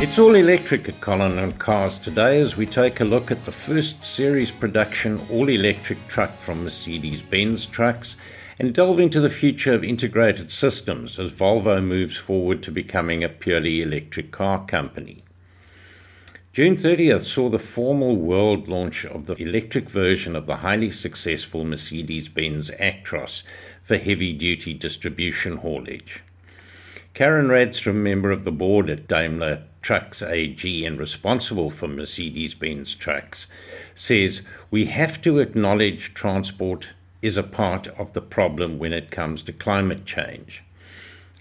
It's all electric at Colin and Cars today as we take a look at the first series production all electric truck from Mercedes Benz Trucks and delve into the future of integrated systems as Volvo moves forward to becoming a purely electric car company. June 30th saw the formal world launch of the electric version of the highly successful Mercedes Benz Actros for heavy duty distribution haulage. Karin Rådström, member of the board at Daimler Trucks AG and responsible for Mercedes Benz trucks, says we have to acknowledge transport is a part of the problem when it comes to climate change.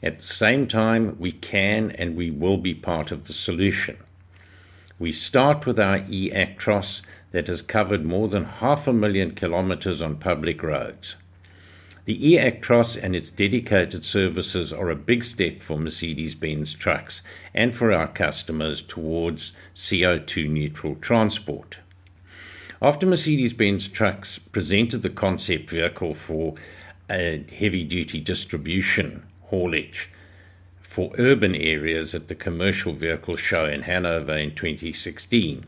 At the same time, we can and we will be part of the solution. We start with our e Actros that has covered more than half a million kilometers on public roads. The e-Actros and its dedicated services are a big step for Mercedes-Benz trucks and for our customers towards CO2 neutral transport. After Mercedes-Benz trucks presented the concept vehicle for a heavy-duty distribution haulage for urban areas at the Commercial Vehicle Show in Hanover in 2016,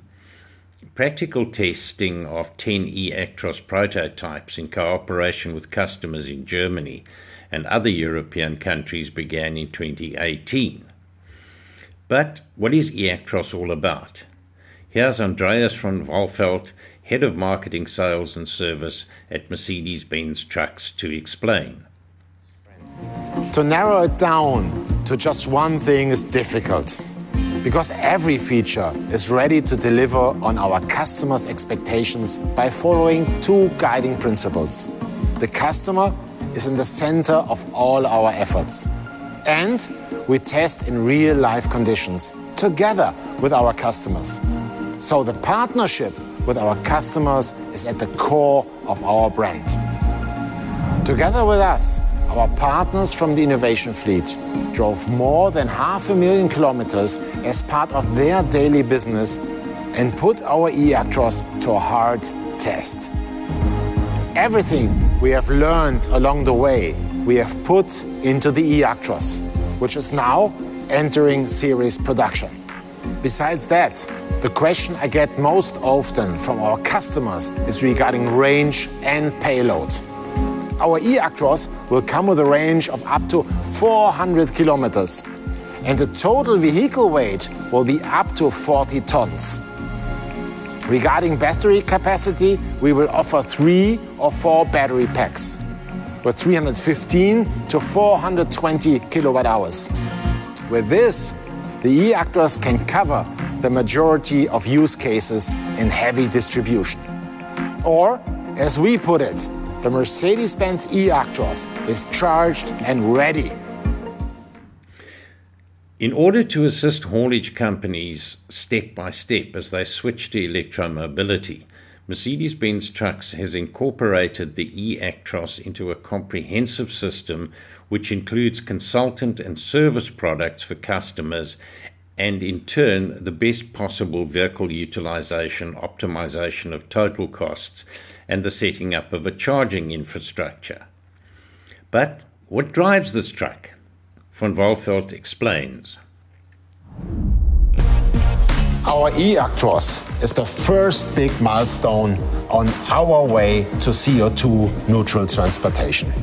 Practical testing of 10 e-Actros prototypes in cooperation with customers in Germany and other European countries began in 2018. But what is e-Actros all about? Here's Andreas von Wallfeld, Head of Marketing, Sales and Service at Mercedes-Benz Trucks to explain. To narrow it down to just one thing is difficult because every feature is ready to deliver on our customers' expectations by following two guiding principles. The customer is in the center of all our efforts, and we test in real-life conditions together with our customers. So the partnership with our customers is at the core of our brand. Together with us, our partners from the innovation fleet drove more than half a million kilometers as part of their daily business and put our e-Actros to a hard test. Everything we have learned along the way, we have put into the e-Actros, which is now entering series production. Besides that, the question I get most often from our customers is regarding range and payload. Our e-Actros will come with a range of up to 400 kilometers, and the total vehicle weight will be up to 40 tons. Regarding battery capacity, we will offer three or four battery packs with 315 to 420 kilowatt hours. With this, the e-Actros can cover the majority of use cases in heavy distribution. Or, as we put it, the Mercedes-Benz e-Actros is charged and ready. In order to assist haulage companies step by step as they switch to electromobility, Mercedes Benz Trucks has incorporated the e Actros into a comprehensive system which includes consultant and service products for customers and, in turn, the best possible vehicle utilization optimization of total costs and the setting up of a charging infrastructure. But what drives this truck? Von Wallfeld explains. Our e-Actros is the first big milestone on our way to CO2 neutral transportation.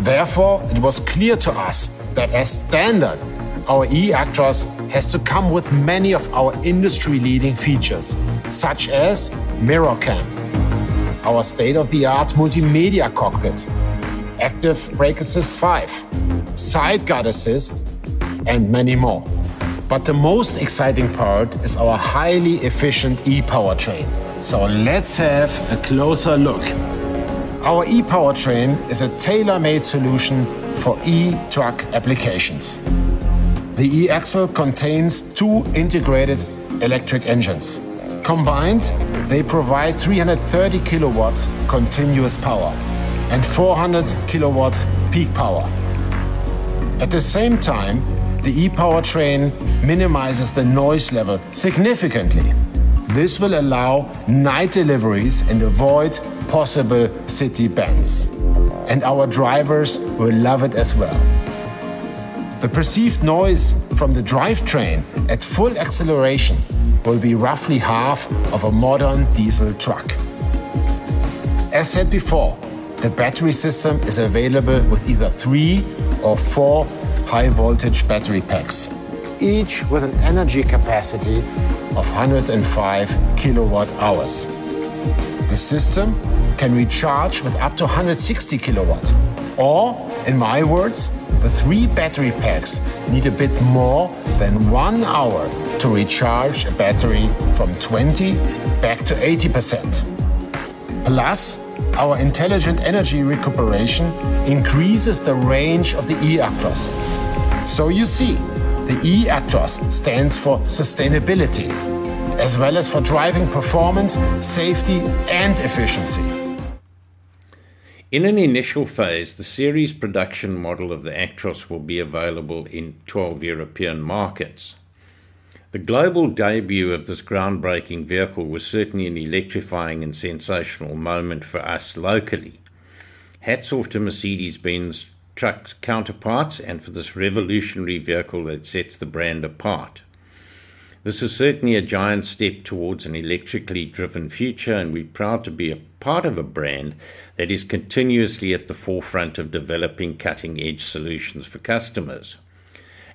Therefore, it was clear to us that as standard, our e-Actros has to come with many of our industry-leading features, such as mirror cam, our state-of-the-art multimedia cockpit, active brake assist 5, side guard assist, and many more. But the most exciting part is our highly efficient e-powertrain. So let's have a closer look. Our e-powertrain is a tailor-made solution for e-truck applications. The e-axle contains two integrated electric engines. Combined, they provide 330 kilowatts continuous power and 400 kilowatts peak power. At the same time, the e-powertrain minimizes the noise level significantly. This will allow night deliveries and avoid possible city bans. And our drivers will love it as well. The perceived noise from the drivetrain at full acceleration will be roughly half of a modern diesel truck. As said before, the battery system is available with either three or four high voltage battery packs, each with an energy capacity of 105 kilowatt hours. The system can recharge with up to 160 kilowatt. Or, in my words, the three battery packs need a bit more than one hour to recharge a battery from 20 back to 80%. Plus, our intelligent energy recuperation increases the range of the e-Actros. So you see, the e-Actros stands for sustainability, as well as for driving performance, safety, and efficiency. In an initial phase, the series production model of the Actros will be available in 12 European markets. The global debut of this groundbreaking vehicle was certainly an electrifying and sensational moment for us locally. Hats off to Mercedes Benz truck counterparts and for this revolutionary vehicle that sets the brand apart. This is certainly a giant step towards an electrically driven future, and we're proud to be a part of a brand that is continuously at the forefront of developing cutting edge solutions for customers.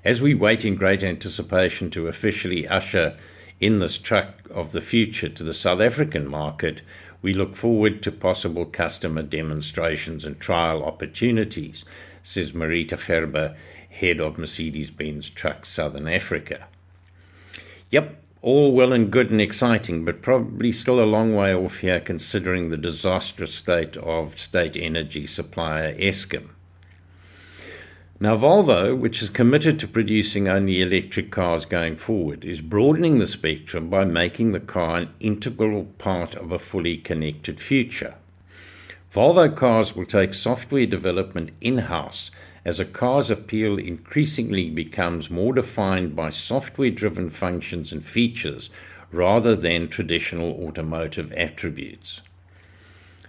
As we wait in great anticipation to officially usher in this truck of the future to the South African market, we look forward to possible customer demonstrations and trial opportunities, says Marita Gerber, head of Mercedes Benz Trucks Southern Africa. Yep, all well and good and exciting, but probably still a long way off here considering the disastrous state of state energy supplier Eskom. Now, Volvo, which is committed to producing only electric cars going forward, is broadening the spectrum by making the car an integral part of a fully connected future. Volvo cars will take software development in house as a car's appeal increasingly becomes more defined by software driven functions and features rather than traditional automotive attributes.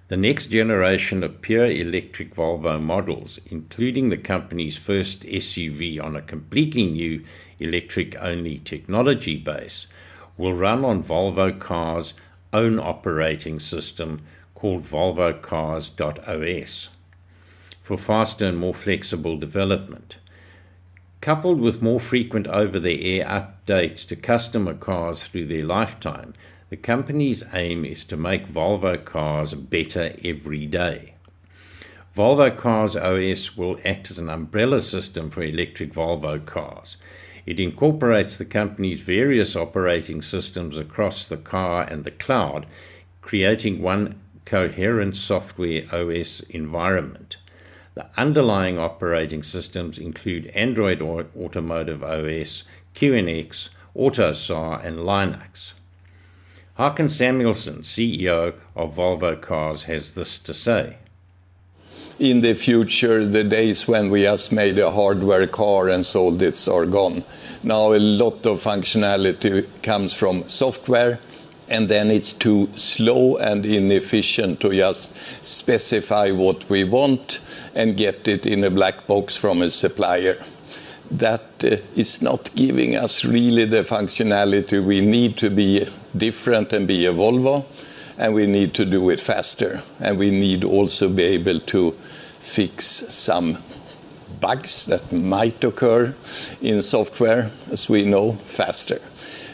The next generation of pure electric Volvo models, including the company's first SUV on a completely new electric only technology base, will run on Volvo Cars' own operating system called Volvo Cars.os for faster and more flexible development. Coupled with more frequent over the air updates to customer cars through their lifetime, the company's aim is to make Volvo cars better every day. Volvo Cars OS will act as an umbrella system for electric Volvo cars. It incorporates the company's various operating systems across the car and the cloud, creating one coherent software OS environment. The underlying operating systems include Android Automotive OS, QNX, AutoSAR, and Linux. Håkan Samuelsson, CEO of Volvo Cars, has this to say. In the future, the days when we just made a hardware car and sold it are gone. Now, a lot of functionality comes from software, and then it's too slow and inefficient to just specify what we want and get it in a black box from a supplier. That uh, is not giving us really the functionality we need to be different and be a Volvo, and we need to do it faster. And we need also be able to fix some bugs that might occur in software, as we know, faster.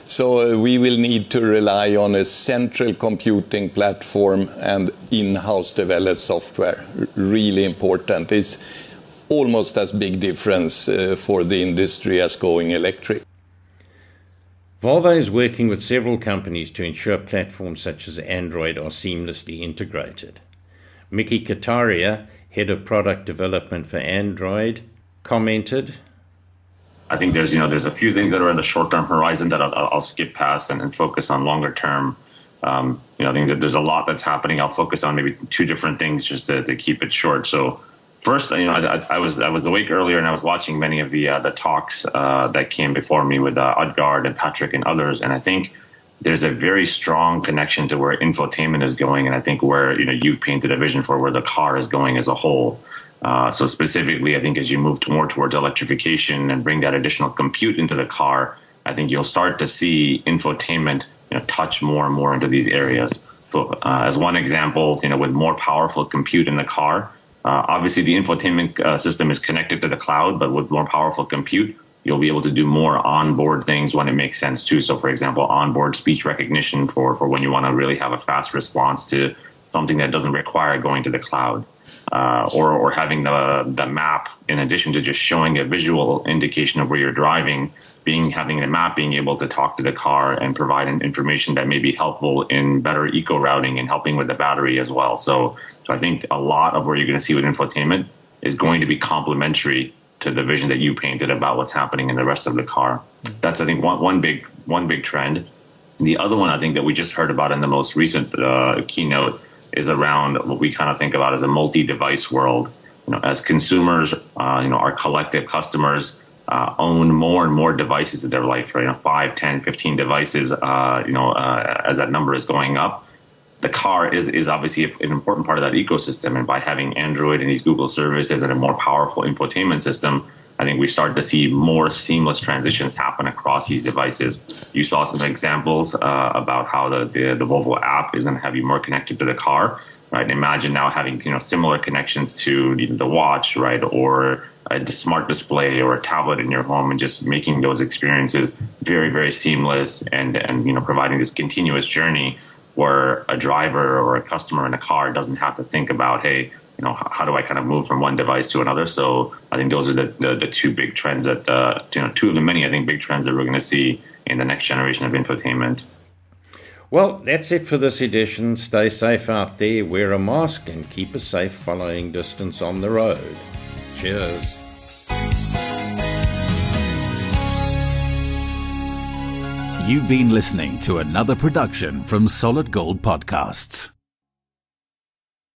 So uh, we will need to rely on a central computing platform and in-house developed software. Really important. It's almost as big difference uh, for the industry as going electric. Volvo is working with several companies to ensure platforms such as Android are seamlessly integrated. Mickey Kataria, head of product development for Android, commented I think there's you know there's a few things that are in the short term horizon that I'll, I'll skip past and, and, focus on longer term. Um, you know, I think that there's a lot that's happening. I'll focus on maybe two different things just to, to keep it short. So first, you know, I, I, was I was awake earlier and I was watching many of the uh, the talks uh, that came before me with uh, Odgaard and Patrick and others, and I think there's a very strong connection to where infotainment is going, and I think where you know you've painted a vision for where the car is going as a whole. Uh, so specifically, I think as you move more towards electrification and bring that additional compute into the car, I think you'll start to see infotainment you know, touch more and more into these areas. So, uh, as one example, you know, with more powerful compute in the car, uh, obviously the infotainment uh, system is connected to the cloud, but with more powerful compute, you'll be able to do more onboard things when it makes sense too. So, for example, onboard speech recognition for for when you want to really have a fast response to something that doesn't require going to the cloud. Uh, or, or having the the map in addition to just showing a visual indication of where you're driving, being having the map being able to talk to the car and provide information that may be helpful in better eco routing and helping with the battery as well. So, so I think a lot of where you're going to see with infotainment is going to be complementary to the vision that you painted about what's happening in the rest of the car. Mm-hmm. That's I think one one big one big trend. The other one I think that we just heard about in the most recent uh, keynote is around what we kind of think about as a multi-device world. You know, as consumers, uh, you know, our collective customers uh, own more and more devices in their life, right? You know, 5, 10, 15 devices, uh, you know, uh, as that number is going up. The car is, is obviously an important part of that ecosystem. And by having Android and these Google services and a more powerful infotainment system, I think we start to see more seamless transitions happen across these devices. You saw some examples uh, about how the, the, the Volvo app is going to have you more connected to the car, right? Imagine now having you know similar connections to the watch, right, or a smart display or a tablet in your home, and just making those experiences very very seamless and and you know providing this continuous journey where a driver or a customer in a car doesn't have to think about, hey, you know, how do I kind of move from one device to another? So I think those are the, the, the two big trends that, uh, you know, two of the many, I think, big trends that we're going to see in the next generation of infotainment. Well, that's it for this edition. Stay safe out there, wear a mask, and keep a safe following distance on the road. Cheers. You've been listening to another production from Solid Gold Podcasts.